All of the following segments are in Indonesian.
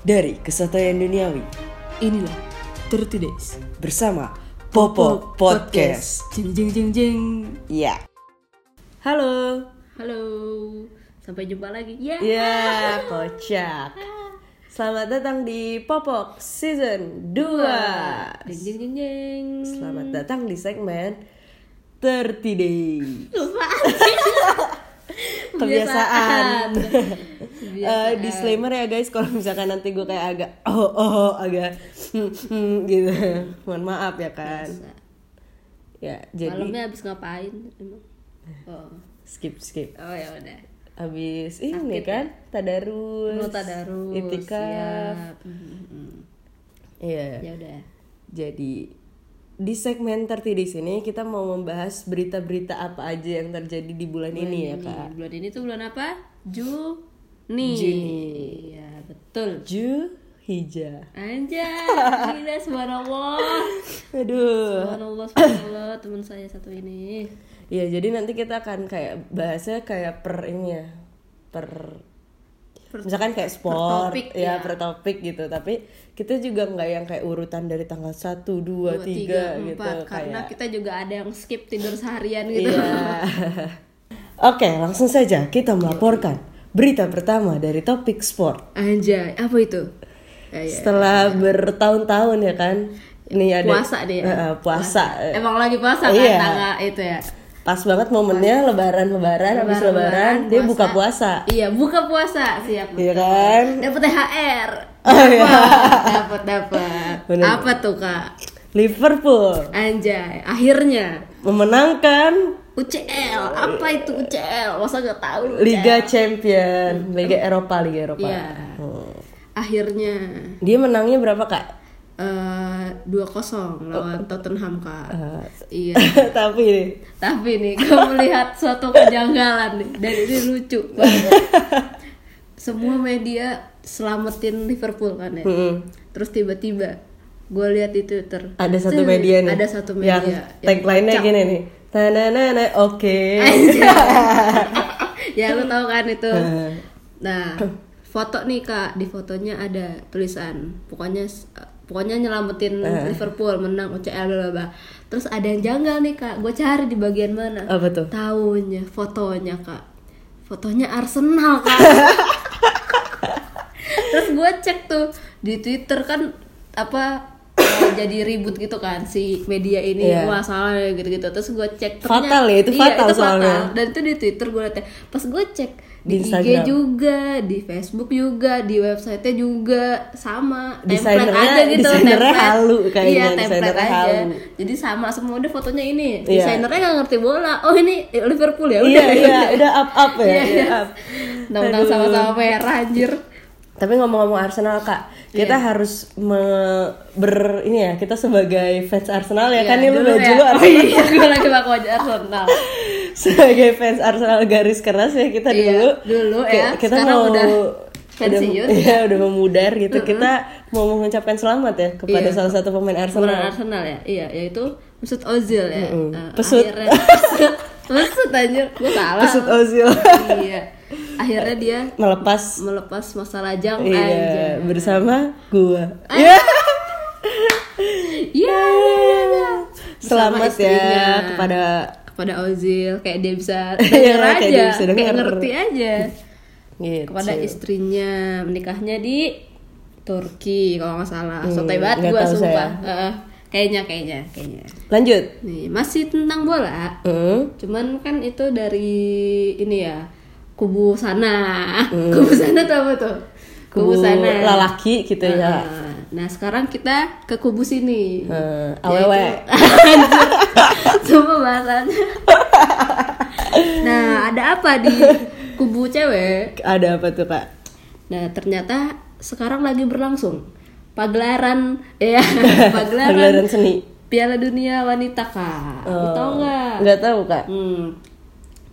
dari kesatuan duniawi Inilah 30 Days bersama Popo Podcast. Jeng jeng jeng jeng Ya. Halo. Halo Sampai jumpa lagi Ya Ya, kocak. Selamat datang di Popok Season 2. Jeng jeng jeng jeng Selamat datang di segmen 30 Day. Lupa Kebiasaan. Kebiasaan. Eh, disclaimer ya guys, kalau misalkan nanti gue kayak agak oh oh agak hmm, hmm, gitu, mohon maaf ya kan. Biasa. Ya, jadi Malamnya habis ngapain emang? Oh skip skip. Oh ya udah Habis ini kan tadarus. Mau tadarus Itikaf. siap. Mm, mm. Iya. Ya udah Jadi di segmen 30 di sini kita mau membahas berita-berita apa aja yang terjadi di bulan, ini ya Ini, kak. Bulan ini tuh bulan apa? Juni Juni. Iya betul Ju Hija. Anjay, gila subhanallah. Aduh. Subhanallah, subhanallah teman saya satu ini. Iya jadi nanti kita akan kayak bahasnya kayak per ini ya per misalkan kayak sport topik, ya, ya. per topik gitu tapi kita juga nggak yang kayak urutan dari tanggal 1, 2, 3 gitu. Karena kayak kita juga ada yang skip tidur seharian gitu. Iya. Oke, langsung saja kita melaporkan berita pertama dari topik sport. Anjay, apa itu? Ya, ya. Setelah bertahun-tahun ya kan, ini ada Puasa dia. Eh, eh, puasa. Emang lagi puasa kan Iya. tanggal itu ya. Pas banget momennya lebaran-lebaran, habis lebaran, dia buka puasa. Iya, buka puasa. Siap. Iya kan? Dapat THR. Oh, iya. Dapat, dapat. Bener. Apa tuh, Kak? Liverpool Anjay, akhirnya memenangkan UCL. Apa itu UCL? Masa gak tahu? Liga Champion, Liga Eropa, Liga Eropa. Iya. Hmm. Akhirnya Dia menangnya berapa kak? eh 2-0 lawan Tottenham kak. Eh, Iya. Tapi nih, Tapi nih, gue melihat suatu kejanggalan nih dan ini lucu banget. Semua media selamatin Liverpool kan ya. mm, Terus tiba-tiba gue lihat di Twitter. ada satu media nih. Ada satu media. Yang tagline-nya gini nih. Tananana, oke. ya lu tahu kan itu. Nah, foto nih kak, di fotonya ada tulisan, pokoknya pokoknya nyelamatin Liverpool menang UCL bla bla. Terus ada yang janggal nih kak, gue cari di bagian mana? Apa tuh? Tahunya, fotonya kak, fotonya Arsenal kak. Terus gue cek tuh di Twitter kan apa jadi ribut gitu kan si media ini Iya. wah salah gitu-gitu terus gue cek Fatal ya, itu iya, fatal soalnya. dan itu di Twitter gue liat pas gue cek Di di, IG juga di Facebook juga di website juga sama template aja gitu desainernya template. halu kayaknya, iya template aja halu. jadi sama semua udah fotonya ini Iya. desainernya nggak ngerti bola oh ini Liverpool ya Iya, udah iya, udah up up ya. Iya, iya, iya. up. Undang-undang Aduh. sama-sama merah anjir Tapi ngomong-ngomong Arsenal kak, kita Iya. harus me- ber ini ya kita sebagai fans Arsenal ya kan Iya, ini lu baju ya. lu oh Arsenal. iya gue lagi pakai baju Arsenal sebagai fans Arsenal garis keras ya kita Iya, dulu dulu ya. kita Sekarang mau udah udah, pensiun. iya udah memudar gitu kita mau mengucapkan selamat ya kepada Iya. salah satu pemain Arsenal Pemain Arsenal ya iya yaitu Mesut Ozil ya Mm-mm. Eh, Pesut. akhirnya Mesut anjir gue salah Mesut Ozil iya akhirnya dia melepas melepas masa lajang iya aja bersama gua Ah. Iya. iya iya iya Bersama selamat ya istrinya. kepada kepada Ozil kayak dia bisa Iya, denger kayak aja dia bisa kayak denger. ngerti aja gitu. kepada istrinya menikahnya di Turki kalau nggak salah Hmm, sotoy banget tahu sumpah saya. Heeh. kayaknya kayaknya kayaknya lanjut nih masih tentang bola Hmm. cuman kan itu dari ini ya kubu sana. Kubu sana tuh apa tuh? Kubu lalaki gitu ya. Nah, sekarang kita ke kubu sini. Hmm, awewe. Anjir. Sumpah bahasannya nah ada apa di kubu cewek? Ada apa tuh kak nah ternyata sekarang lagi berlangsung pagelaran ya pagelaran pagelaran seni. Piala Dunia Wanita kak. Oh, tahu nggak? nggak tahu kak. Hmm,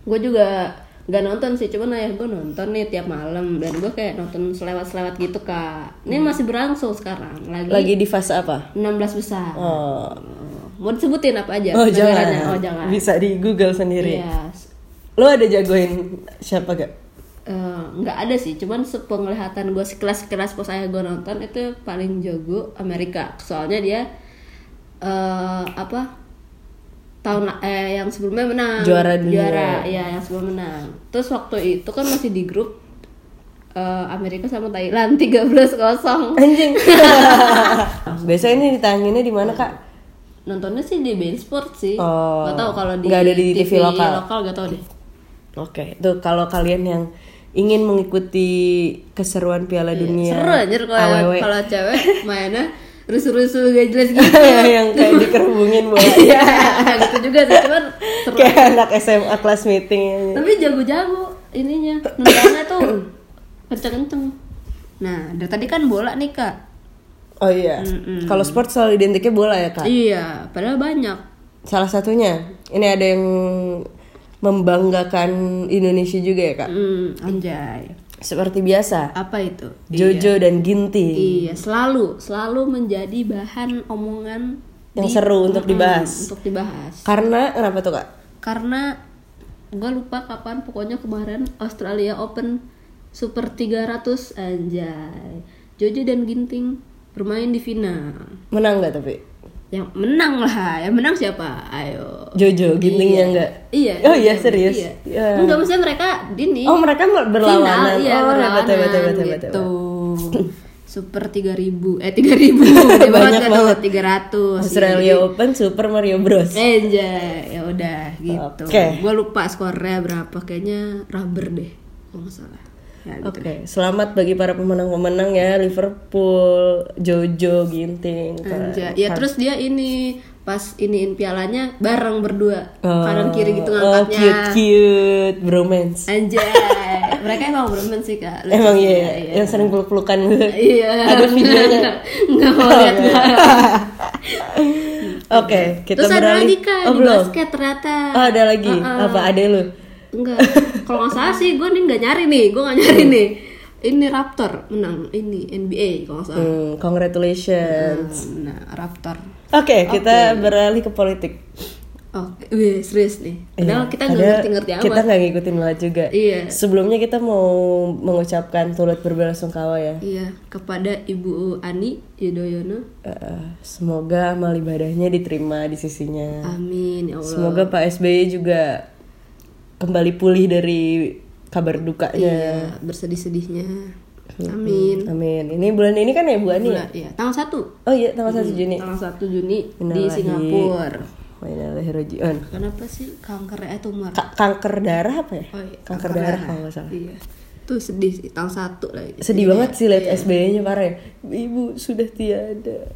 gue juga nggak nonton sih, cuman ayah gue nonton nih tiap malam dan gue kayak nonton selewat-selewat gitu kak. Ini masih berlangsung sekarang, lagi, lagi di fase apa 16 besar. oh Mau disebutin apa aja? oh negaranya? jangan Oh jangan. bisa di Google sendiri Iya. lo ada jagoin siapa gak eh, nggak ada sih cuman sepenglihatan gue sekelas sekelas pas ayah gue nonton itu paling jago Amerika soalnya dia eh apa tahun eh yang sebelumnya menang Juara dunia. juara ya yang sebelum menang terus waktu itu kan masih di grup eh, Amerika sama Thailand 13 kosong Anjing. Biasanya ini ditanginnya di mana kak? nontonnya sih di Bein Sport sih Oh, tahu kalau di ada di TV lokal. lokal gak tahu deh Oke, tuh kalau kalian yang ingin mengikuti keseruan Piala Dunia Iya, seru anjir kalau AWW. kalau cewek mainnya rusuh-rusuh gak jelas gitu yang kayak dikerubungin buat Iya, gitu juga sih cuman seru. kayak anak SMA kelas meeting Tapi jago-jago ininya, nendangnya tuh kenceng-kenceng. Nah, dari tadi kan bola nih kak. Oh iya, kalau sport selalu identiknya bola ya kak. Iya, padahal banyak. Salah satunya, ini ada yang membanggakan Indonesia juga ya kak. Hmm, anjay. Seperti biasa, Apa itu? Jojo dan Ginting Iya, selalu selalu menjadi bahan omongan yang seru untuk Mm-mm, dibahas. Untuk dibahas. Karena kenapa tuh kak? Karena gue lupa kapan pokoknya kemarin Australia Open Super 300 anjay. Jojo dan Ginting bermain di final. Menang nggak tapi? Yang menang lah, yang menang siapa? Ayo. Jojo, Gintingnya Iya. nggak? Iya. Oh iya serius. Iya. Ya. Enggak maksudnya mereka ini. Oh mereka berlawanan. Final, iya, oh berlawanan hebat hebat hebat hebat. gitu. hebat. Super 3000 eh 3000 Gede Banyak banget. tuh, 300 Australia Open Super Mario Bros. Enjay, ya udah gitu. Oke. Gue lupa skornya berapa, kayaknya rubber deh, kalau nggak salah. Ya, gitu. Oke, selamat bagi para pemenang-pemenang ya Liverpool, Jojo, Ginting. Anjay. Ya terus dia ini pas iniin pialanya bareng berdua Oh, kanan kiri gitu Oh, ngangkatnya. cute cute bromance. Anjay, mereka emang bermain sih kak. Lucu Emang iya, iya. yang sering peluk-pelukan gitu. Iya. Ada videonya. Nggak mau lihat. Oke, kita Terus ada beralih. lagi kak oh, di belum. basket ternyata. Oh, ada lagi. Apa ada lu? Enggak. Kalau nggak salah sih gue nih nggak nyari nih, gue nggak nyari nih. Ini Raptor menang ini NBA kalau nggak salah. Hmm, congratulations. Nah, Raptor. Oke, kita beralih ke politik. Oke, wih serius nih. Padahal Iya, kita nggak ngerti-ngerti amat. Kita nggak ngikutin banget juga. Iya. Sebelumnya kita mau mengucapkan turut berbelasungkawa ya. Iya, kepada Ibu Ani Yudhoyono. Eh, semoga amal ibadahnya diterima di sisinya. Amin ya Allah. Semoga Pak SBY juga kembali pulih dari kabar dukanya. Iya, bersedih-sedihnya. Amin. Amin. Ini bulan ini kan ya Bu Ani? ya? Iya, tanggal 1. Oh iya, tanggal 1 Juni. Tanggal 1 Juni di Innalillahi Singapura. wa inna ilaihi raji'un. Kenapa sih kanker eh tumor? Ka- kanker darah apa ya? Oh iya, kanker, darah kalau nggak salah. Iya. Tuh sedih sih, tanggal 1 lagi. Sedih banget sih lihat SBY-nya parah ya. Ibu sudah tiada.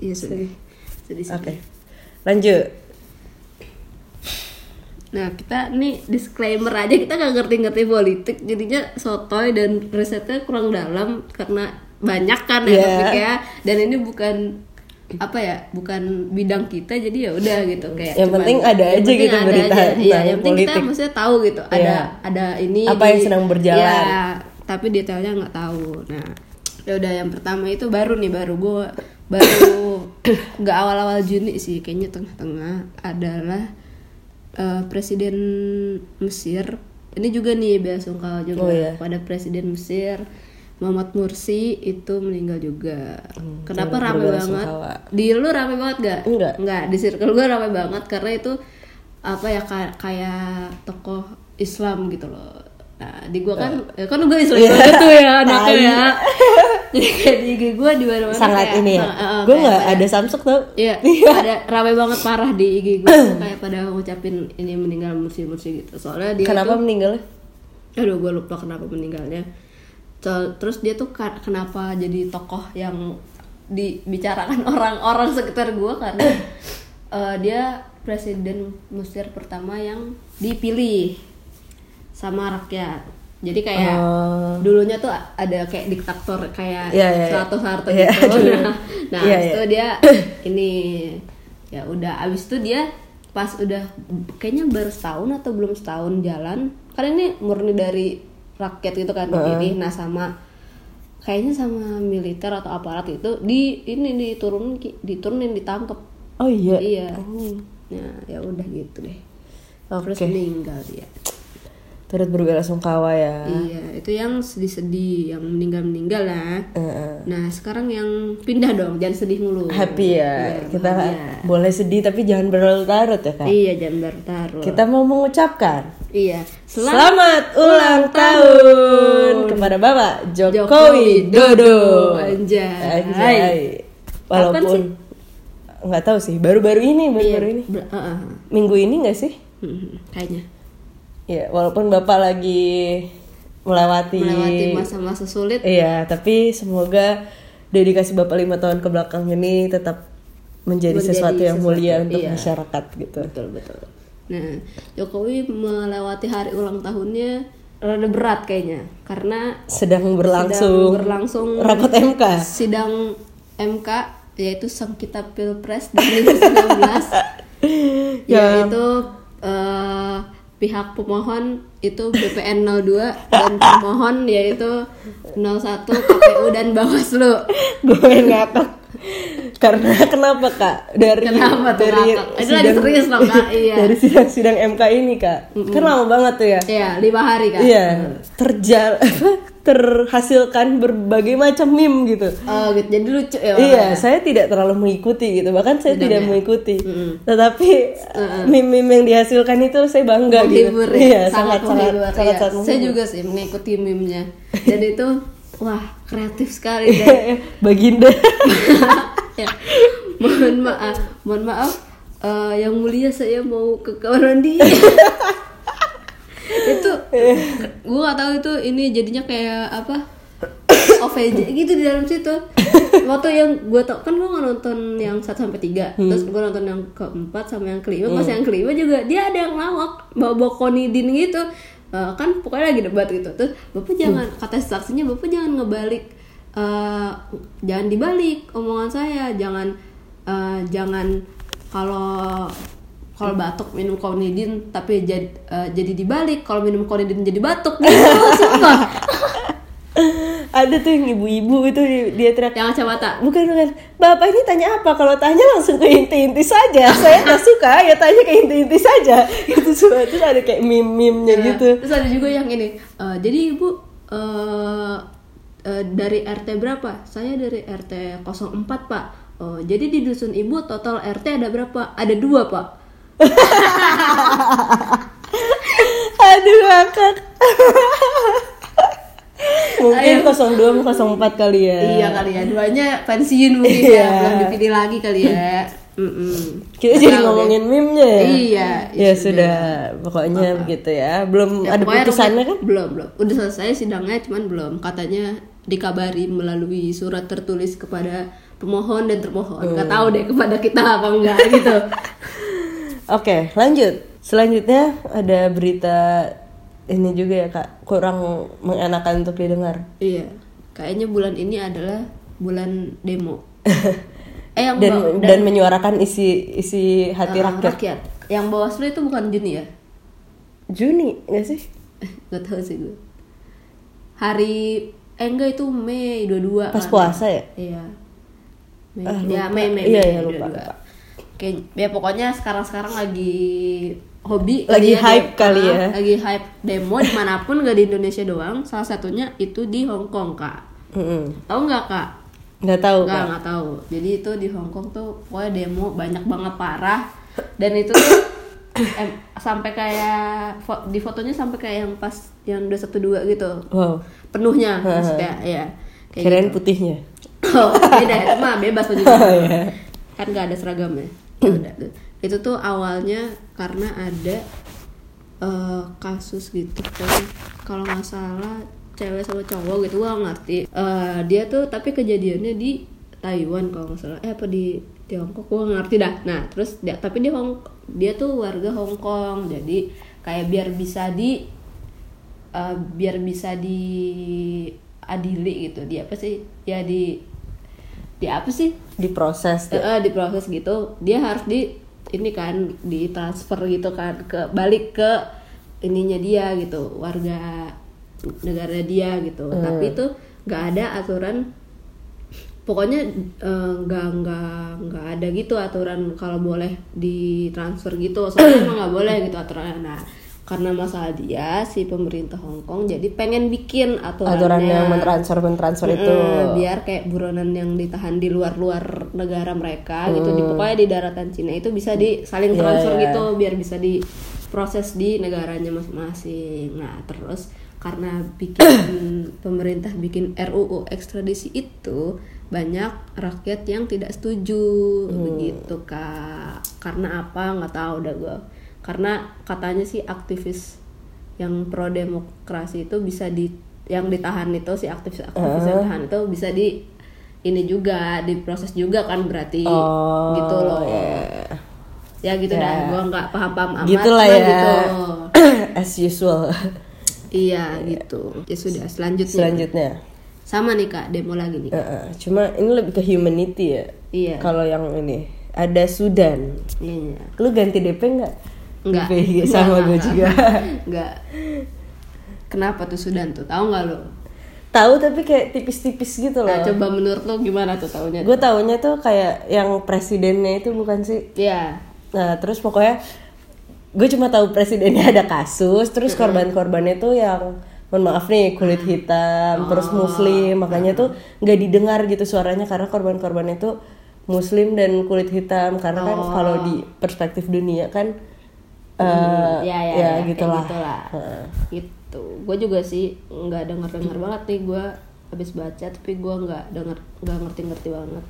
Iya sedih. Sedih. Oke. sedih. Lanjut. Nah kita nih disclaimer aja kita nggak ngerti-ngerti politik jadinya sotoy dan risetnya kurang dalam karena banyak kan ya Iya. topiknya dan ini bukan apa ya bukan bidang kita jadi ya udah gitu kayak Yang cuman- penting ada yang aja penting gitu ada berita aja. Iya, yang penting kita politik. maksudnya tahu gitu ada Iya. ada ini Apa yang sedang berjalan. ya, tapi detailnya nggak tahu nah ya udah yang pertama itu baru nih baru gue baru nggak awal-awal Juni sih kayaknya tengah-tengah adalah eh, Presiden Mesir ini juga nih bela sungkawa juga Oh, iya. pada Presiden Mesir Muhammad Mursi itu meninggal juga. Kenapa turut rame banget? sungkawa. Di lu rame banget gak? Enggak. Enggak, di circle gue rame banget karena itu apa ya kayak, kayak tokoh Islam gitu loh. Nah, di gua kan ya kan gue Islam banget tuh ya anaknya ya. Jadi kayak di IG gue di mana-mana Sangat kayak- ini ya. Nah, Gue kayak nggak pada- ada Samsung tau. Iya, pada rame banget parah di IG gue tuh kayak pada ngucapin ini meninggal Mursi-Mursi gitu. Soalnya dia Kenapa tuh meninggalnya? aduh gue lupa kenapa meninggalnya So- terus dia tuh kenapa jadi tokoh yang dibicarakan orang-orang sekitar gue karena eh, dia presiden Mesir pertama yang dipilih sama rakyat jadi kayak Oh. dulunya tuh ada kayak diktator kayak Iya, iya, iya. Soeharto Soeharto Iya, gitu dulu. nah, nah abis iya. itu dia ini ya udah abis itu dia pas udah kayaknya baru setahun atau belum setahun jalan karena ini murni dari rakyat gitu kan dipilih nah sama kayaknya sama militer atau aparat itu di ini diturunin diturunin ditangkap Oh iya. iya nah ya udah gitu deh Oke. terus meninggal dia turut berbelasungkawa ya Iya, itu yang sedih-sedih, yang meninggal-meninggal lah. Heeh. Nah, sekarang yang pindah dong, jangan sedih mulu. happy ya Iya, kita bahagia. boleh sedih tapi jangan berlarut-larut ya kak Iya, jangan bertaruh. kita mau mengucapkan Iya. Selamat Selamat ulang tahun kepada Bapak Jokowi Dodo. Anjay. Anjay. Walaupun nggak tahu sih, baru-baru ini, baru-baru ini. Bel- uh, uh. Minggu ini nggak sih? Hmm, kayaknya Ya, walaupun Bapak lagi melewati, melewati masa-masa sulit. Iya, tapi semoga dedikasi Bapak lima tahun ke belakang ini tetap menjadi, Menjadi sesuatu yang sesuatu, mulia untuk iya. masyarakat gitu. Betul, betul. Nah, Jokowi melewati hari ulang tahunnya rada berat kayaknya karena Sedang sedang berlangsung, berlangsung rapat MK. sidang MK yaitu sengketa Pilpres 2019 Ya. yaitu eh, pihak pemohon itu BPN 02 dan pemohon yaitu 01 KPU dan Bawaslu. gue ngakak karena kenapa kak dari Kenapa tuh, dari Kak? Itu lagi serius loh, Kak. Iya. dari sidang-sidang MK ini kak kan lama banget tuh ya Iya, lima hari kan. iya terjal terhasilkan berbagai macam meme gitu Oh gitu, jadi lucu ya. Iya, saya tidak terlalu mengikuti gitu. Bahkan saya tidak ya? mengikuti. Tetapi meme-meme yang dihasilkan itu saya bangga menghibur gitu. ya, Iya, sangat sangat menghibur, sangat, iya. sangat Saya menghibur. juga sih mengikuti meme-nya. Dan itu wah kreatif sekali dan Baginda. ya, mohon maaf, mohon maaf. Eh, yang mulia saya mau ke kamar mandi. itu gue gak tahu itu ini jadinya kayak apa OVJ gitu di dalam situ. Waktu yang gue tau kan gue nggak nonton yang 1 sampai tiga. Terus gue nonton yang keempat sama yang kelima. Pas yang kelima juga dia ada yang lawak bawa bawa konidin gitu Eh, kan pokoknya lagi debat gitu. Terus bapak jangan kata saksinya bapak jangan ngebalik eh, jangan dibalik omongan saya. Jangan eh, jangan kalau kalau batuk minum konidin tapi jadi eh, jadi dibalik. Kalau minum konidin jadi batuk. Gitu sumpah Ada tuh yang ibu-ibu itu dia teriak yang kacamata Bukan bukan, bapak ini tanya apa? Kalau tanya langsung ke inti-inti saja. Saya nggak suka ya tanya ke inti-inti saja. Itu semua ada kayak meme-meme-nya Nah, gitu. terus ada juga yang ini eh, jadi ibu eh, eh, dari RT berapa saya dari RT 04 pak oh jadi di dusun ibu total RT ada berapa ada dua pak Aduh ngakak. Mungkin 02 mau 04 kali ya. iya kali ya duanya pensiun mungkin Iya. ya belum dipilih lagi kali ya Mm-mm. Kita Nggak jadi ngomongin meme-nya ya. Iya, Ya ya sudah, pokoknya begitu ya. Belum Ya, ada putusannya kan? Belum, belum. Udah selesai sidangnya cuman belum. Katanya dikabari melalui surat tertulis kepada pemohon dan termohon. Gak tahu deh kepada kita apa enggak gitu. Oke, lanjut. Selanjutnya ada berita ini juga ya kak, kurang mengenakan untuk didengar. iya. Kayaknya bulan ini adalah bulan demo. eh yang Dan bawa- dan menyuarakan isi isi hati eh, rakyat. Yang Bawaslu itu bukan Juni ya? Juni nggak sih? Gak tahu sih gue. Hari eh enggak itu Mei 22 Pas kan. puasa ya? Iya. Mei. Ah, ya lupa. Mei Mei. Iya, Mei, iya, lupa, 22. lupa. Oke, ya pokoknya sekarang-sekarang lagi hobi Lagi hype dem- kali ah, ya. Lagi hype demo di mana pun gak di Indonesia doang. Salah satunya itu di Hong Kong kak. Mm-mm. Tahu nggak kak? Nggak tahu Nggak kak. nggak tahu. Jadi itu di Hong Kong tuh pokoknya demo banyak banget parah. Dan itu tuh em, sampai kayak fo- di fotonya sampai kayak yang pas yang dua satu dua gitu Wow. penuhnya maksudnya ya kayak Kirain gitu. putihnya. Oh, beda itu mah bebas baju Oh, iya. kan nggak ada seragamnya Ya itu tuh awalnya karena ada eh, kasus gitu. Kan kalau nggak salah cewek sama cowok gitu gua ngerti. Eh, dia tuh tapi kejadiannya di Taiwan kalau nggak salah. Eh apa di Tiongkok? Gua ngerti dah. Nah terus dia tapi dia Hong dia tuh warga Hong Kong. Jadi kayak biar bisa di eh, biar bisa diadili gitu. Dia apa sih? Ya di di apa sih? Diproses. Eh, eh, diproses gitu. Dia harus di ini kan ditransfer gitu kan ke balik ke ininya dia gitu warga negara dia gitu. Tapi itu nggak ada aturan. Pokoknya eh, nggak nggak nggak ada gitu aturan kalau boleh ditransfer gitu. Soalnya emang nggak boleh gitu aturannya nah karena masalah dia si pemerintah Hong Kong jadi pengen bikin aturannya. Aturan yang mentransfer mentransfer itu. Eh, biar kayak buronan yang ditahan di luar-luar negara mereka gitu. Di pokoknya di daratan Cina itu bisa di saling Iya, transfer iya. gitu biar bisa diproses di negaranya masing-masing. Nah terus karena bikin pemerintah bikin RUU ekstradisi itu banyak rakyat yang tidak setuju. Begitu kak. Karena apa? Nggak tahu dah gue karena katanya sih aktivis yang pro demokrasi itu bisa di yang ditahan itu si aktivis aktivis yang ditahan itu bisa di ini juga diproses juga kan berarti. Oh, gitu loh. iya. ya gitu dah gue nggak paham-paham amat gitulah cuma ya. gitu. as usual. Iya gitu. Ya sudah selanjutnya. selanjutnya. Sama nih kak demo lagi nih. Eh, eh, cuma ini lebih ke humanity ya. Iya. Kalau yang ini ada Sudan. Iya. Lu ganti DP nggak Enggak. DP sama gue juga Enggak. Kenapa tuh Sudan tuh? Tahu nggak lo? tahu tapi kayak tipis-tipis gitu loh Nah, coba menurut lo gimana tuh taunya? gue taunya tuh kayak yang presidennya itu bukan sih Iya. nah terus pokoknya gue cuma tahu presidennya ada kasus terus korban-korbannya tuh yang mohon maaf nih kulit hitam terus muslim makanya tuh nggak didengar gitu suaranya karena korban-korbannya tuh muslim dan kulit hitam karena kan kalau di perspektif dunia kan eh ya, ya, ya, ya, gitulah gitulah. Heeh. Gitu. Gue juga sih nggak denger dengar banget nih gue habis baca tapi gue nggak denger nggak ngerti-ngerti banget.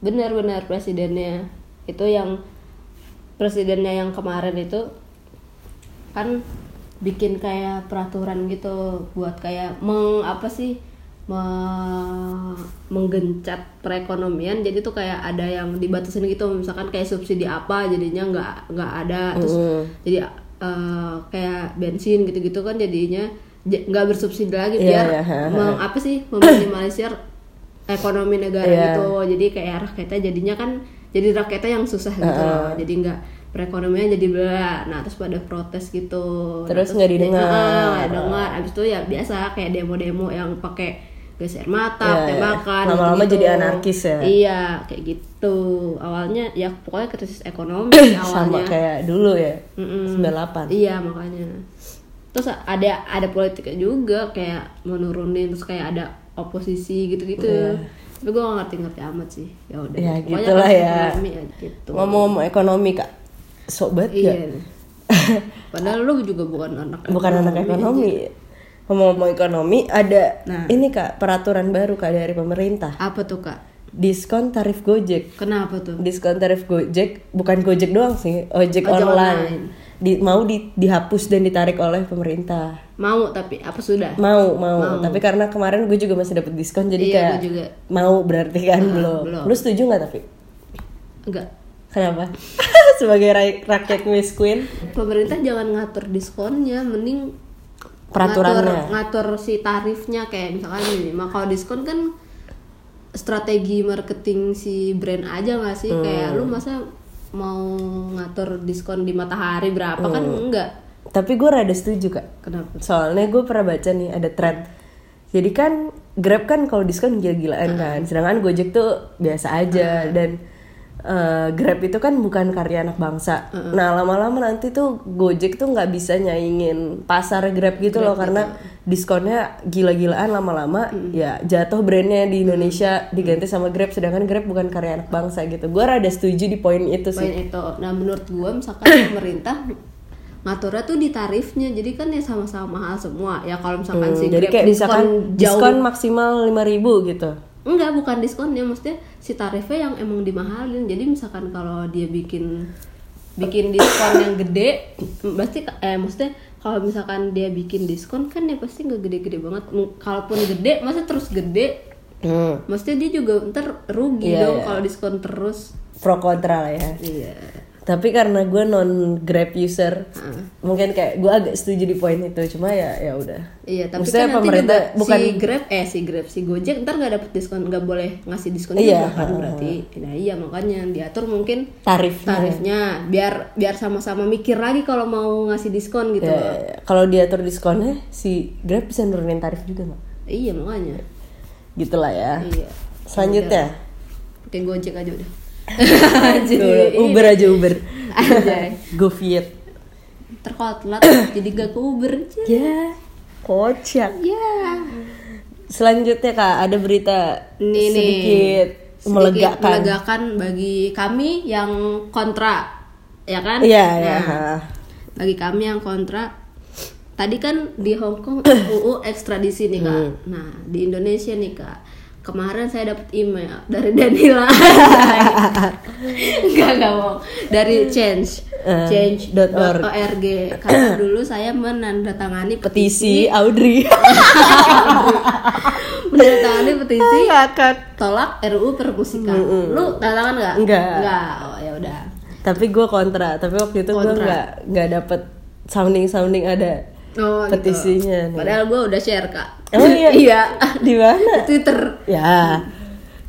Benar-benar presidennya itu yang presidennya yang kemarin itu kan bikin kayak peraturan gitu buat kayak meng apa sih me- menggencat perekonomian jadi tuh kayak ada yang dibatasin gitu. Misalkan kayak subsidi apa jadinya nggak nggak ada. Terus jadi eh, kayak bensin gitu-gitu kan jadinya nggak bersubsidi lagi Iya, biar ha, ha. meng- apa sih meminimalisir ekonomi negara Iya. gitu. Jadi kayak rakyatnya jadinya kan jadi rakyatnya yang susah gitu loh. Jadi nggak perekonomian jadi bela nah terus pada protes gitu. Nah, Terus nggak didengar. Ah, nggak didengar. Abis itu ya biasa kayak demo-demo yang pakai gas air mata Iya, iya. tembakan Lama-lama gitu-gitu. jadi anarkis ya? iya kayak gitu awalnya ya pokoknya krisis ekonomi sih sama awalnya kayak dulu ya Mm-mm. 98 Iya makanya. Terus ada ada politiknya juga kayak menurunin terus kayak ada oposisi gitu-gitu. Tapi gue gak ngerti-ngerti amat sih. Ya udah. Ya, gitulah kan ya. ekonomi ya gitu. ngomong-ngomong ekonomi kak sok banget Iya. ya Padahal lu juga bukan anak bukan anak ekonomi ngomong-ngomong ekonomi ada Nah. ini kak peraturan baru kak dari pemerintah Apa tuh kak? diskon tarif gojek Kenapa tuh? diskon tarif gojek bukan gojek doang sih ojek Ojek online, online. Di, mau di- dihapus dan ditarik oleh pemerintah Mau tapi apa sudah? mau mau, tapi karena kemarin gue juga masih dapat diskon jadi Iya, kayak juga. mau berarti kan belum. belum. lu setuju nggak tapi Enggak. kenapa sebagai ra- rakyat Miss Queen Pemerintah jangan ngatur diskonnya, mending Peraturannya. ngatur, ngatur si tarifnya kayak misalkan ini. Mah kalau diskon kan strategi marketing si brand aja nggak sih? Hmm. Kayak lu masa mau ngatur diskon di matahari berapa kan Hmm. enggak. tapi gue rada setuju kak Kenapa? soalnya gue pernah baca nih ada trend jadi kan Grab kan kalau diskon gila-gilaan kan sedangkan Gojek tuh biasa aja dan eh, Grab itu kan bukan karya anak bangsa. Nah lama-lama nanti tuh Gojek tuh nggak bisa nyaingin pasar Grab gitu loh karena diskonnya gila-gilaan lama-lama ya jatuh brandnya di Indonesia diganti sama Grab sedangkan Grab bukan karya anak bangsa gitu. Gue rada setuju di poin itu sih. Poin itu. Nah menurut gua misalkan pemerintah ngaturnya tuh di tarifnya, jadi kan ya sama-sama mahal semua. Ya kalau misalkan si Hmm, jadi Grab kayak diskon misalkan jauh diskon maksimal 5000 gitu Enggak, bukan diskonnya, maksudnya si tarifnya yang emang dimahalin. Jadi misalkan kalau dia bikin bikin diskon yang gede, pasti eh maksudnya kalau misalkan dia bikin diskon kan ya pasti nggak gede-gede banget. Kalaupun gede, masa terus gede, Hmm. maksudnya dia juga ntar rugi Iya, dong iya. kalau diskon terus. pro kontra lah ya Iya. Tapi karena gue non grab user mungkin kayak gue agak setuju di poin itu cuma ya ya udah Iya, tapi Maksudnya kan nanti pemerintah juga bukan- si Grab eh si Grab si Gojek ntar nggak dapet diskon nggak boleh ngasih diskon Iya, juga kan berarti. Nah iya makanya diatur mungkin tarif tarifnya biar biar sama-sama mikir lagi kalau mau ngasih diskon gitu. Ya, ya. kalau diatur diskonnya si grab bisa nurunin tarif juga nggak Iya makanya. gitulah ya Iya. selanjutnya Pakai Gojek aja udah. Tuh, Uber aja Uber. Kalau telat jadi gak ke Uber aja. Ya, kocak. ya. Selanjutnya kak, ada berita Nih, sedikit, sedikit melegakan. melegakan bagi kami yang kontra ya kan? Iya, iya. Nah, bagi kami yang kontra tadi kan di Hong Kong UU ekstradisi nih kak. Hmm. nah di Indonesia nih kak kemarin saya dapat email dari Danila enggak enggak mau dari change Eh, change.org .org. karena dulu saya menandatangani Petisi petisi Audrey. menandatangani petisi Ngakak. tolak RUU permusikan. Lu tanda tangan nggak? Enggak. Enggak. Oh ya udah. Tapi gue kontra. Tapi waktu itu gue nggak nggak dapet sounding sounding ada. Oh, Petisinya nih. Padahal gue udah share kak. Emang iya? iya. Di mana? Di Twitter. Ya.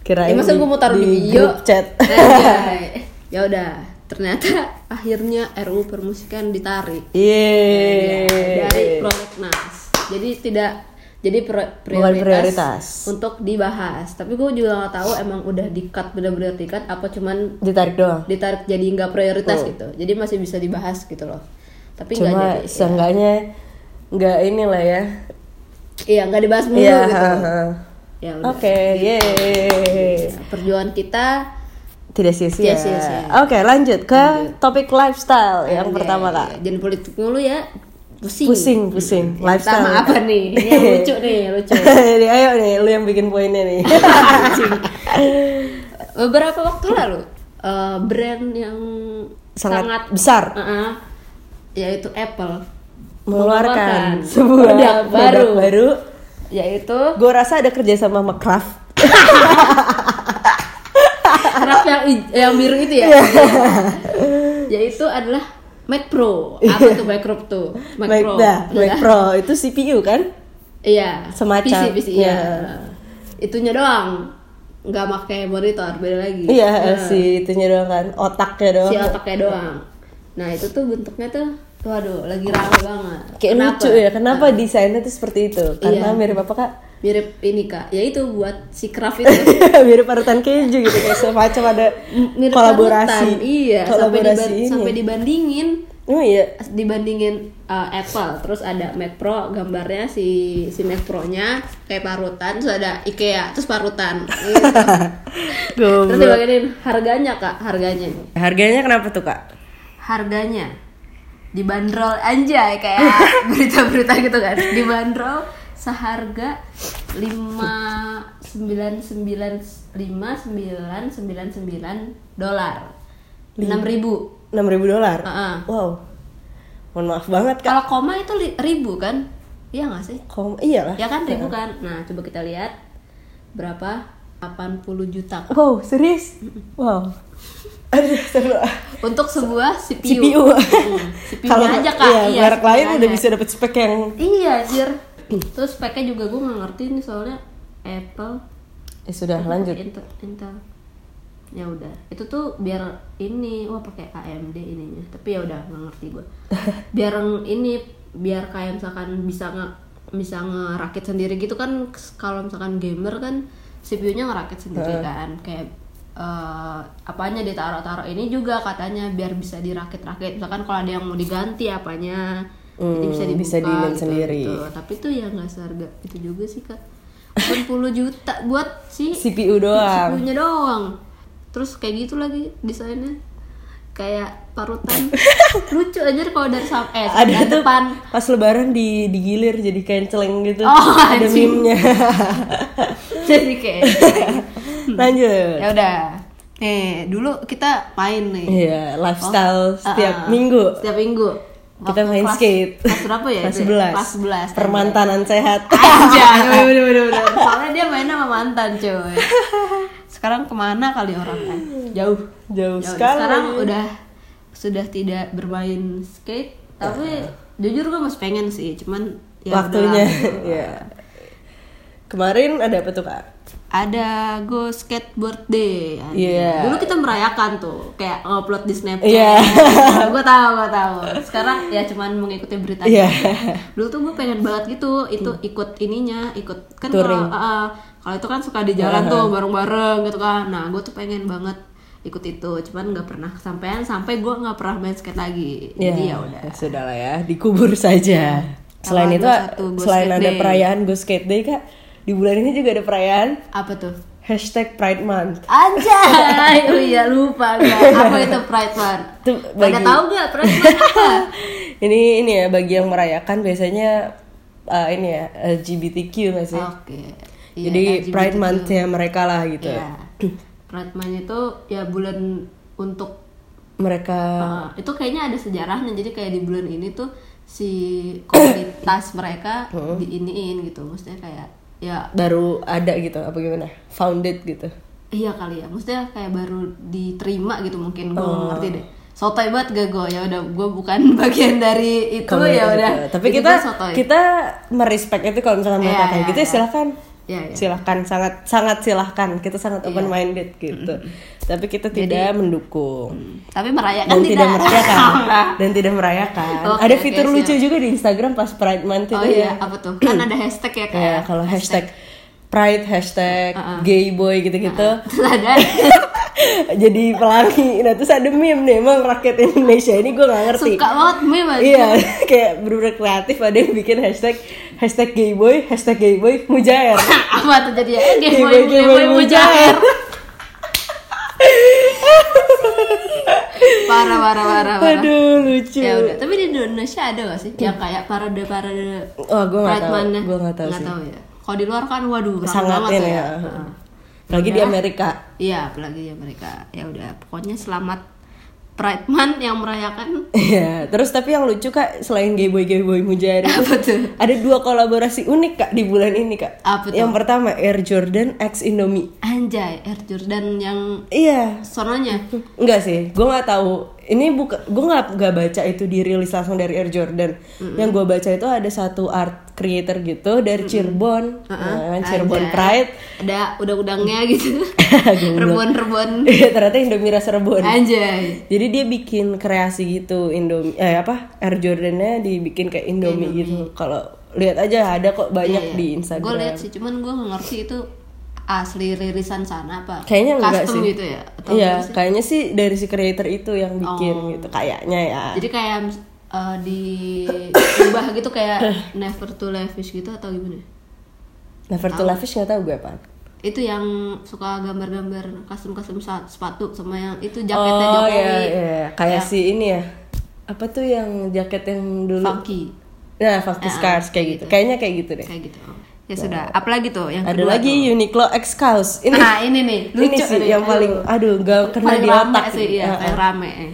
Kirain Ya, masa gue mau taruh di, bio? grup chat. Eh, ya udah. Ternyata akhirnya RUU permusikan ditarik Yeay. Ya, dari prolegnas. Jadi tidak jadi Bukan prioritas, prioritas. untuk dibahas. Tapi gue juga nggak tahu emang udah di-cut bener-bener di-cut apa cuman Ditarik doang. ditarik jadi nggak prioritas gitu jadi masih bisa dibahas gitu loh tapi nggak Cuma jadi seenggaknya nggak inilah ya. iya nggak dibahas mulu Iya. gitu ha, ha. ya Oke, yeay. Nah, perjuangan kita Tidak sia-sia. Oke, lanjut ke topik lifestyle yang Oke, pertama kak. jangan politik mulu ya pusing Pusing, pusing. Yang Lifestyle. pertama apa nih ini yang lucu nih lucu Jadi ayo nih, lu yang bikin poinnya nih. beberapa waktu lalu eh, brand yang Sangat sangat, besar. uh-uh, yaitu Apple Mengeluarkan mengeluarkan sebuah produk baru produk baru. yaitu Gue rasa ada kerjasama sama Kraft. Harap yang yang biru itu ya. Yaitu adalah Mac Pro. Apa tuh Mac Pro tuh? Mac, Mac, Pro. dah, Mac. Pro itu CPU kan? Iya. Semacam, PC, PC, iya. iya. Itunya doang. Nggak pakai monitor, beda lagi. Iya, Nah, si itunya doang kan, otaknya doang. si otaknya doang. Nah, itu tuh bentuknya tuh Waduh, lagi rame banget. Kayak Kenapa? lucu ya, kenapa desainnya tuh seperti itu? Karena Iya. mirip apa kak? Mirip ini kak, ya itu buat si Kraft itu. mirip parutan keju gitu kayak semacam ada Mirip kolaborasi. parutan, Iya, sampai, kolaborasi diban- ini. sampai dibandingin Oh iya. dibandingin uh, Apple terus ada Mac Pro gambarnya si si Mac Pro-nya kayak parutan terus ada IKEA terus parutan gitu. terus dibandingin harganya kak harganya Harganya kenapa tuh kak? harganya dibanderol anjay kayak berita-berita gitu kan dibanderol seharga lima sembilan sembilan lima sembilan sembilan sembilan dolar enam ribu Enam ribu dolar. Wow. Mohon maaf banget kak. Kalau koma itu ribu kan? Iya nggak sih? Kom iyalah. Ya kan ribu kan? Nah coba kita lihat berapa? 80 juta Wow, serius? Wow. Aduh, seru. untuk sebuah CPU. CPU. CPU-nya aja kak. Iya, merek CPU-nya lain udah bisa dapet spek yang Iya anjir. Terus speknya juga gue nggak ngerti nih soalnya Apple, eh sudah lanjut. Intel, Intel. Ya udah, itu tuh biar ini, wah pakai AMD ininya. Tapi ya udah nggak ngerti gue. Biar ini, biar kayak misalkan bisa nge bisa ngerakit sendiri gitu kan. Kalau misalkan gamer kan CPU-nya ngerakit sendiri kan, kayak eh, apanya ditaruh-taruh ini juga katanya biar bisa dirakit-rakit. Misalkan kalau ada yang mau diganti apanya, jadi bisa Hmm, dibuka bisa gitu, sendiri. gitu. Tapi tuh ya nggak seharga itu juga sih kak. 80 juta buat si CPU doang. CPU-nya doang. Terus kayak gitu lagi desainnya. Kayak parutan. Lucu aja kalau dari sam eh Ada tuh depan. pas lebaran di digilir jadi kain celeng gitu. Oh, ada meme-nya. Jadi kayak lanjut. ya udah. Nih, dulu kita main nih. Iya, lifestyle setiap Ah, ah. minggu. Setiap minggu. Kita main kelas- skate. Kelas berapa ya? Kelas itu ya? 11. Kelas 11. Permantanan sehat. Aja, bener bener bener. Soalnya dia main sama mantan cuy. Sekarang ke mana kali orang kan? Jauh. Jauh Ya sekali. sekarang udah sudah tidak bermain skate, tapi jujur gue masih pengen sih, cuman ya Waktunya. Iya. Kemarin ada apa tuh, Kak? Ada go skateboard day. Iya. Dulu kita merayakan tuh, kayak upload di Snapchat. Iya. gue tahu, gue tahu. Sekarang ya cuman mengikuti berita. Iya. Dulu tuh gue pengen banget gitu, itu ikut ininya, ikut kan Touring. kalau uh, kalau itu kan suka di jalan tuh bareng-bareng gitu kan. Nah, gue tuh pengen banget ikut itu cuman nggak pernah kesampaian sampai gue nggak pernah main skate lagi Ya, jadi ya udah sudah lah ya, dikubur saja. Selain Tanggal itu, 21 Go selain ada Day. perayaan Go Skate Day kak, di bulan ini juga ada perayaan apa tuh hashtag Pride Month. Anjay, oh iya lupa gue apa itu Pride Month pada bagi- tahu nggak Pride Month apa ini ini ya bagi yang merayakan biasanya uh, ini ya LGBTQ nggak sih? oke Iya, Jadi LGBTQ. Pride Month-nya mereka lah gitu. Iya. Pride Month itu ya bulan untuk Mereka Uh, itu kayaknya ada sejarahnya jadi kayak di bulan ini tuh si komunitas mereka diiniin gitu maksudnya kayak ya baru ada gitu apa gimana? Founded gitu. iya kali ya maksudnya kayak baru diterima gitu mungkin gue Oh. ngerti deh sotoy banget gak gue ya udah gue bukan bagian dari itu Komunitas ya udah Tapi Jadi kita kita merespek itu kalau misalnya mereka Iya, kayak iya, gitu ya iya. Iya, iya. Silahkan sangat sangat silahkan. Kita sangat Iya. open minded gitu. Tapi kita tidak mendukung. tapi merayakan dan tidak, merayakan dan tidak merayakan. Oke, ada fitur siap. lucu juga di Instagram pas Pride Month oh itu iya ya. apa tuh kan ada hashtag ya Ya, kayak kalau hashtag Pride, hashtag gay boy gitu-gitu. terus ada Jadi pelangi. Nah, terus ada meme nih, emang rakyat Indonesia ini gue gak ngerti. suka banget meme aja. Iya, kayak bener-bener kreatif ada yang bikin hashtag hashtag gay boy, hashtag gay boy mujair. apa tuh jadi ya Gay game boy, boy gay boy boy mujair parah parah parah parah Aduh, lucu. ya udah tapi di Indonesia ada gak sih yang kayak parade parade Oh, gue gak Pride tahu. Gue gak tahu Nggak tahu ya kalau di luar kan waduh Sangat banget ya, ya. Heeh. Lagi di Amerika. iya apalagi ya mereka ya udah pokoknya selamat Pride Month yang merayakan Iya, terus tapi yang lucu kak selain gay boy gay boy mujair apa tuh ada dua kolaborasi unik kak di bulan ini kak. Apa tuh? Yang pertama Air Jordan X Indomie. Anjay Air Jordan yang Iya, sononya enggak sih, gue nggak tahu. Ini bukan, gue nggak nggak baca itu dirilis langsung dari Air Jordan. Yang gue baca itu ada satu art creator gitu dari Cirebon, nah, kan, Cirebon Anjay. Pride. ada udang-udangnya gitu rebon-rebon Iya, ternyata Indomie rasa rebon. Anjay Jadi dia bikin kreasi gitu Indomie eh apa Air Jordannya dibikin kayak Indomie, gitu. Kalau lihat aja ada kok banyak di Instagram. Gue lihat sih, cuman gue ngerti itu asli ririsan sana apa? Kayaknya enggak Custom sih. gitu ya? Atau Iya, sih? kayaknya sih dari si creator itu yang bikin Oh. gitu kayaknya ya. Jadi kayak uh, diubah gitu kayak never to lavish gitu atau gimana? Never to Lavish nggak tahu gue apa. Itu yang suka gambar-gambar custom-custom sepatu sama yang itu jaketnya oh Jokowi. iya, iya. kayak si ini ya. Apa tuh yang jaket yang dulu? Funky. Nah, Funky Scars kayak gitu. Kayaknya kayak gitu deh. Kayak gitu. Ya sudah, apalagi tuh yang Ada kedua lagi tuh? Uniqlo X Kaos. Ini Nah, ini nih, ini lucu sih nih. yang paling aduh gak kena paling di otak sih, paling ah. rame. eh.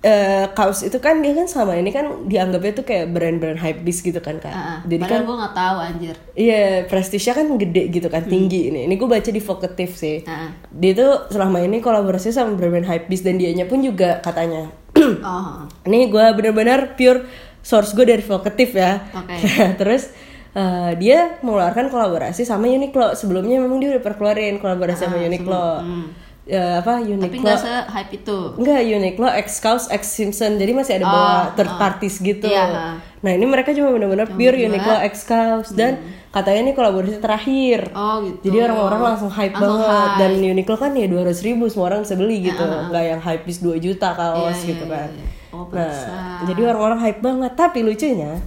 eh kaos itu kan dia kan sama ini kan dianggapnya tuh kayak brand-brand hype beast gitu kan kak. Ah. Jadi Padahal kan gue nggak tahu anjir. iya prestisnya kan gede gitu kan tinggi ini. Ini gue baca di Vocative sih. Ah. Dia tuh selama ini kolaborasi sama brand-brand hype beast dan dianya pun juga katanya. Oh, ini gue bener-bener pure source gue dari Vocative ya. Oke. Terus eh, dia mengeluarkan kolaborasi sama Uniqlo. Sebelumnya memang dia udah pernah keluarin kolaborasi sama Uniqlo. Ya, apa Hmm. tapi Uniqlo? nggak se-hype itu. Enggak, Uniqlo, X Kaos, X Simpson. Jadi masih ada bawa third parties gitu. Oh, Iya, ha. Nah, ini mereka cuma benar-benar pure berdua. Uniqlo X dan katanya ini kolaborasi terakhir. Hmm. Oh gitu. Jadi orang-orang langsung hype Langsung banget hype. dan Uniqlo kan ya 200 ribu semua orang bisa beli gitu. Enggak yang hype bis 2 juta kaos Iya, gitu iya, kan. iya. Oh, nah, jadi orang-orang hype banget. Tapi lucunya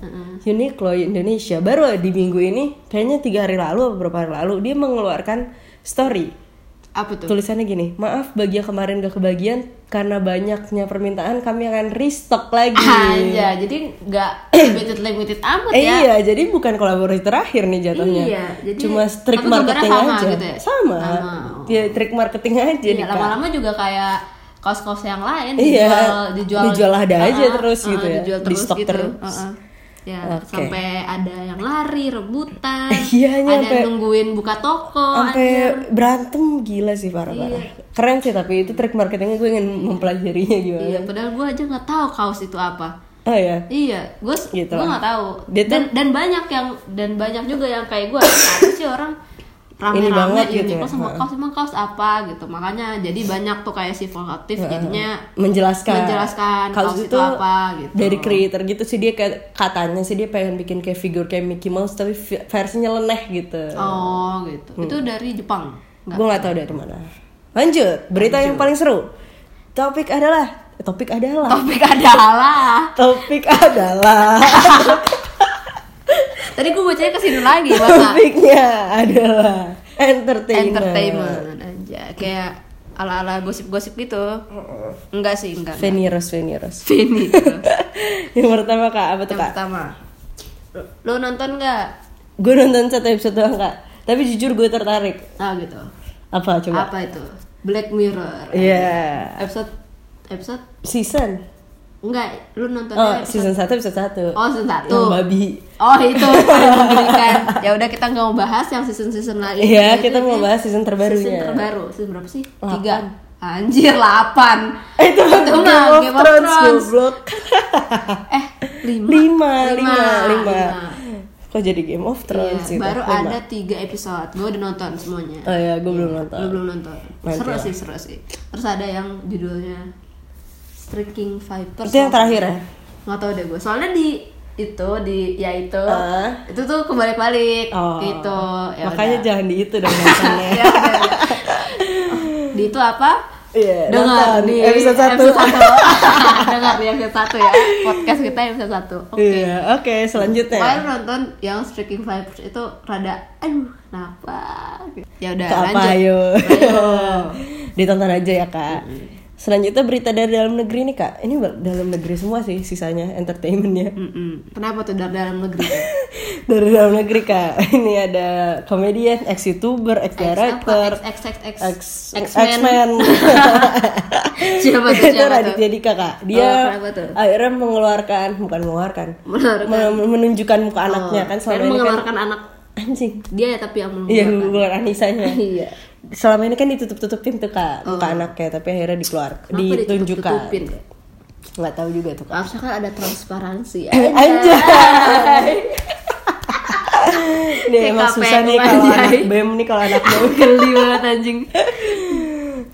Uniqlo Indonesia baru di minggu ini kayaknya tiga hari lalu atau beberapa hari lalu dia mengeluarkan story Apa tuh? Tulisannya gini, maaf bagi yang kemarin gak kebagian karena banyaknya permintaan kami akan restock lagi. Aja, jadi nggak limited limited amat Eh ya. iya, jadi bukan kolaborasi terakhir nih jatuhnya. Iya, jadi- Cuma trik marketing sama aja. gitu ya? Sama. Sama, Ya trik marketing aja Iya, lama-lama juga kayak kaos-kaos yang lain Iya, dijual dijual dijual ada aja Uh-uh, terus uh-uh, gitu ya, dijual di terus stok gitu. terus. Uh-uh. Ya, Oke. sampai ada yang lari, rebutan, Iya, ada nyampe- yang nungguin buka toko, Sampai anjir. berantem gila sih parah-parah. Iya. Keren sih tapi itu trik marketingnya gue ingin mempelajarinya gimana. Iya, padahal gue aja nggak tahu kaos itu apa. Oh ya. Iya, gue Gitu gue nggak tahu. Dan dan banyak yang dan banyak juga yang kayak gue. Apa sih orang Ini rame-rame banget ini gitu ya. kok sama kaos emang kaos apa gitu. Makanya jadi banyak tuh kayak si aktif jadinya menjelaskan menjelaskan kaos itu apa gitu. dari creator gitu sih dia kayak katanya sih dia pengen bikin kayak figur kayak Mickey Mouse tapi versinya leneh gitu Oh gitu. Itu dari Jepang. Gue nggak tahu dari mana Lanjut, berita yang paling seru. Topik adalah topik adalah Topik adalah. topik adalah Tadi gue bacanya ke sini lagi, Bapak. topiknya adalah entertainment. Entertainment aja. Kayak ala-ala gosip-gosip gitu. Enggak sih, enggak. Veniros, Veniros. Vini terus. yang pertama kak apa tuh Yang kak? pertama. Lo nonton nggak? Gue nonton satu episode doang kak. Tapi jujur gue tertarik. Ah gitu. Apa coba? Apa itu? Black Mirror. Iya. Episode episode Season. Enggak, lu nontonnya Oh, episode season 1 episode 1. Oh, season satu. Yang babi. Oh itu paling mengerikan. Ya udah kita nggak mau bahas yang season season lagi. Iya, kita mau bahas season terbarunya. Season terbaru. Season berapa sih? Delapan. Tiga. Anjir, 8 Eh, itu, Itu Game, mah of Game of Thrones, Thrones. goblok. Eh, lima. lima, lima, lima. lima. Kok jadi Game of Thrones Iya, baru Lima. ada tiga episode. Gue udah nonton semuanya. Oh ya, gue belum Lu nonton. belum nonton. Nanti seru lah. sih, seru sih. Terus ada yang judulnya Striking Vipers. Itu yang terakhir ya? Nggak tahu deh gue. Soalnya di itu di ya itu Ah. itu tuh kebalik-balik Oh. gitu. Ya Makanya udah. jangan di itu dong nontonnya. Ya udah, udah. di itu apa? Iya, Dengar nonton di episode satu. Dengar di episode satu ya. Podcast kita episode satu. Oke. Iya, oke, selanjutnya. Pokoknya lu nonton yang Striking Vipers itu rada aduh kenapa ya udah lanjut ayo? Ayo. Ditonton aja ya, Kak. Selanjutnya berita dari dalam negeri nih, Kak. Ini dalam negeri semua sih sisanya entertainmentnya. Mm-mm. kenapa tuh dari dalam negeri dari dalam negeri, Kak. Ini ada komedian, ex-youtuber, ex-director, X X X X ex X X-Men. siapa tuh itu Raditya Dika, Kak. Dia Oh, kenapa tuh? akhirnya mengeluarkan, bukan mengeluarkan, Mengeluarkan. men- menunjukkan muka anaknya kan selama ini kan mengeluarkan anak anjing. dia ya tapi yang Iya, mengeluarkan mengeluarkan Anisanya. iya selama ini kan ditutup-tutupin tuh kak Oh. muka anaknya tapi akhirnya dikeluar Kenapa ditunjukkan. Nggak tahu juga tuh kak. Harusnya kan ada transparansi. Anjay. Ini emang susah nih kalau anak bem nih kalau anak bem geli banget anjing.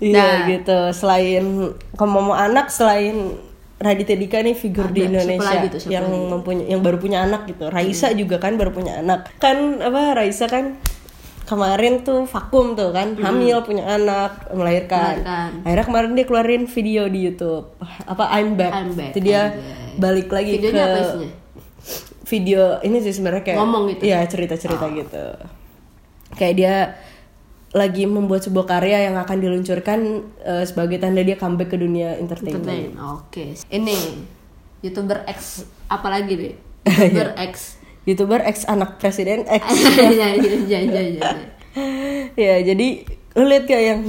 Iya Nah. gitu. Selain kalau mau anak selain Raditya Dika nih figur di siapa Indonesia lagi tuh, siapa yang lagi? Hmm. mempunyai yang baru punya anak gitu. Raisa juga kan baru punya anak. Kan apa Raisa kan kemarin tuh vakum tuh kan hamil punya anak melahirkan Hmm. Melahirkan. akhirnya kemarin dia keluarin video di YouTube apa I'm back, I'm back, itu dia balik lagi videonya ke apa isinya video ini sih sebenarnya kayak Ngomong gitu? Iya cerita-cerita gitu. Kayak dia lagi membuat sebuah karya yang akan diluncurkan eh, sebagai tanda dia comeback ke dunia entertainment. Entertain. Oke. Ini youtuber X apa lagi deh? Youtuber X. Youtuber ex anak presiden ex. Iya iya iya iya. iya. ya jadi lu lihat kayak yang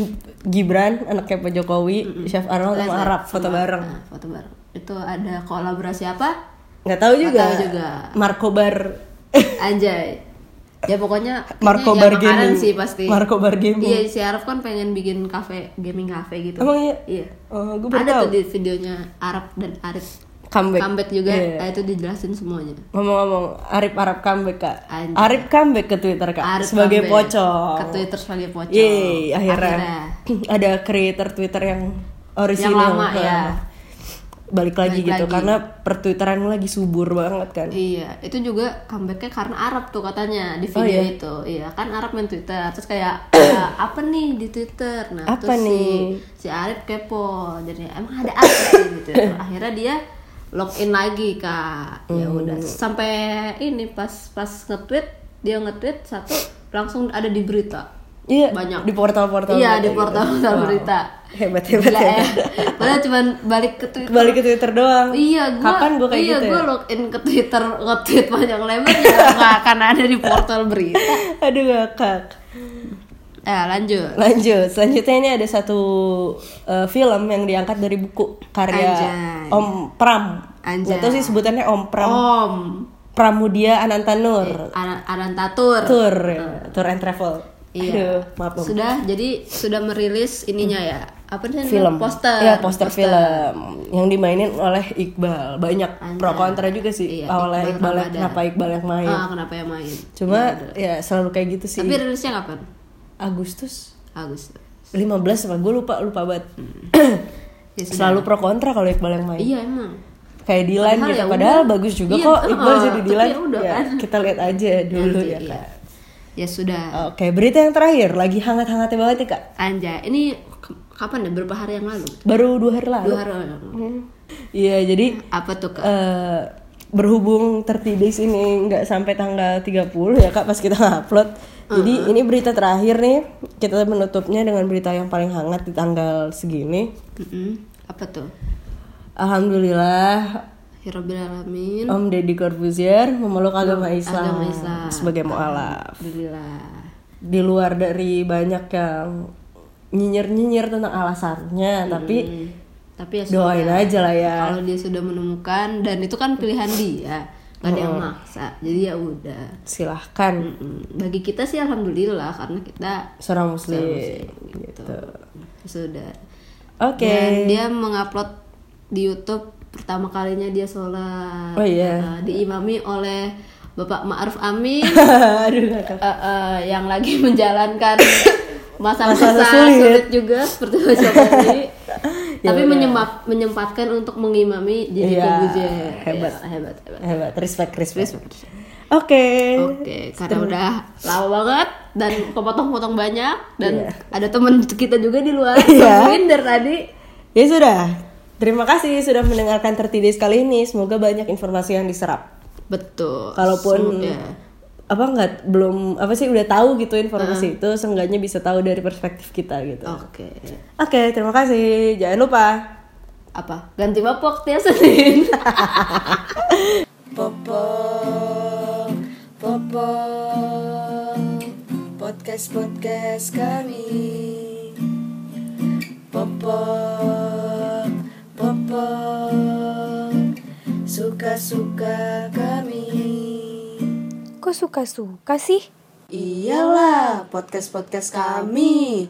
Gibran anaknya Pak Jokowi, Chef Arnold sama Arab foto Sama- bareng. nah, foto bareng. Itu ada kolaborasi apa? Nggak tahu Nggak juga. tahu juga. Marco Bar Anjay. Ya pokoknya Marco Bar ya Gaming. sih pasti. Marco Bar Gaming. Iya, si Arab kan pengen bikin cafe, gaming cafe gitu. Emang iya? Iya. Oh, gue Ada tahu. tuh di videonya Arab dan Arif Comeback. comeback juga. Iya. Nah, itu dijelasin semuanya. Ngomong-ngomong, Arif Arab comeback kak. Anjay. Arif comeback ke Twitter kak Arif sebagai comeback. pocong. Ke Twitter sebagai pocong. Yeay, akhirnya, ada creator Twitter yang orisinal. Yang lama, ya. Balik lagi Balik gitu lagi. karena pertwitteran lagi subur banget kan. Iya, itu juga comebacknya karena Arab tuh katanya di Oh, video iya? itu. Iya, kan Arab main Twitter, terus kayak "Ya, apa nih di Twitter. Nah, Apa terus nih? si si Arif kepo. Jadi emang ada apa sih di Twitter. Akhirnya dia login lagi kak. Ya Hmm. udah sampai ini pas pas nge-tweet dia nge-tweet satu langsung ada di berita. Iya, Banyak. di portal-portal. iya di gitu. portal-portal Wow. berita. Hebat hebat Gila ya. Padahal cuman balik ke Twitter. Balik ke Twitter doang. Iya, gua, Kapan gua kayak iya, gitu gua ya? login ke Twitter, nge-tweet panjang lebar ya nggak akan ada di portal berita. Aduh ngakak. Eh, lanjut. Lanjut, selanjutnya ini ada satu eh, film yang diangkat dari buku karya Anjay. Om Pram. Anjay. Gak tau sih sebutannya Om Pram. Om Pramudia Anantanur. Aran Arantatur. Tour, ya. tour and travel. Iya. Aduh, maaf Om. Sudah, jadi sudah merilis ininya ya. Apa sih film Poster. ya poster, film yang dimainin oleh Iqbal banyak Anjay. pro kontra juga sih Iya, awalnya Iqbal Iqbal, Ramadan. kenapa Iqbal yang main Ah, kenapa yang main? cuma ya selalu kayak gitu sih Tapi rilisnya kapan? Agustus. Agustus. 15 apa? Gue lupa lupa banget. Ya, sudah. selalu pro kontra kalau Iqbal yang main. Iya emang. kayak Dilan Padahal gitu. ya padahal udah. bagus juga Iya, kok. Iqbal jadi tapi Dilan. ya udah ya kan. kita lihat aja dulu Nanti, ya iya. kak. Ya sudah. oke berita yang terakhir. Lagi hangat-hangatnya banget nih kak. Anjay, ini kapan ya? Berapa hari yang lalu? Baru dua hari lalu. Dua hari lalu. Iya jadi apa tuh kak? eh berhubung 30 days ini nggak sampai tanggal 30 ya kak pas kita upload jadi ini berita terakhir nih kita menutupnya dengan berita yang paling hangat di tanggal segini. Mm-mm. apa tuh? Alhamdulillah alamin. Om Deddy Corbuzier memeluk agama Islam, agama Islam. sebagai mualaf. Alhamdulillah di luar dari banyak yang nyinyir-nyinyir tentang alasannya Hmm. tapi ya doain sudah. aja lah ya kalau dia sudah menemukan dan itu kan pilihan dia nggak ada yang maksa jadi ya udah silahkan Mm-mm. bagi kita sih alhamdulillah karena kita seorang muslim, gitu. gitu sudah oke dan dia mengupload di YouTube pertama kalinya dia sholat Oh iya. Uh, diimami oleh Bapak Ma'ruf Amin aduh uh, uh, yang lagi menjalankan masa-masa sulit. sulit. juga seperti Ya tapi udah. menyemap, menyempatkan untuk mengimami jadi Iya, Corbuzier. hebat. Ya, hebat hebat hebat respect respect oke Oke, karena udah lama banget dan kepotong-potong banyak dan Iya. ada temen kita juga di luar Iya. nungguin dari tadi. ya sudah terima kasih sudah mendengarkan 30 days kali ini semoga banyak informasi yang diserap Betul. kalaupun Sem- ya. Apa nggak belum apa sih udah tahu gitu informasi itu seenggaknya bisa tahu dari perspektif kita gitu Oke. oke terima kasih jangan lupa Apa? Ganti mapok tiap Senin. Popo, Popo, podcast podcast kami. Popo, Popo, suka suka kami. Kok suka-suka sih? Iyalah, podcast podcast kami.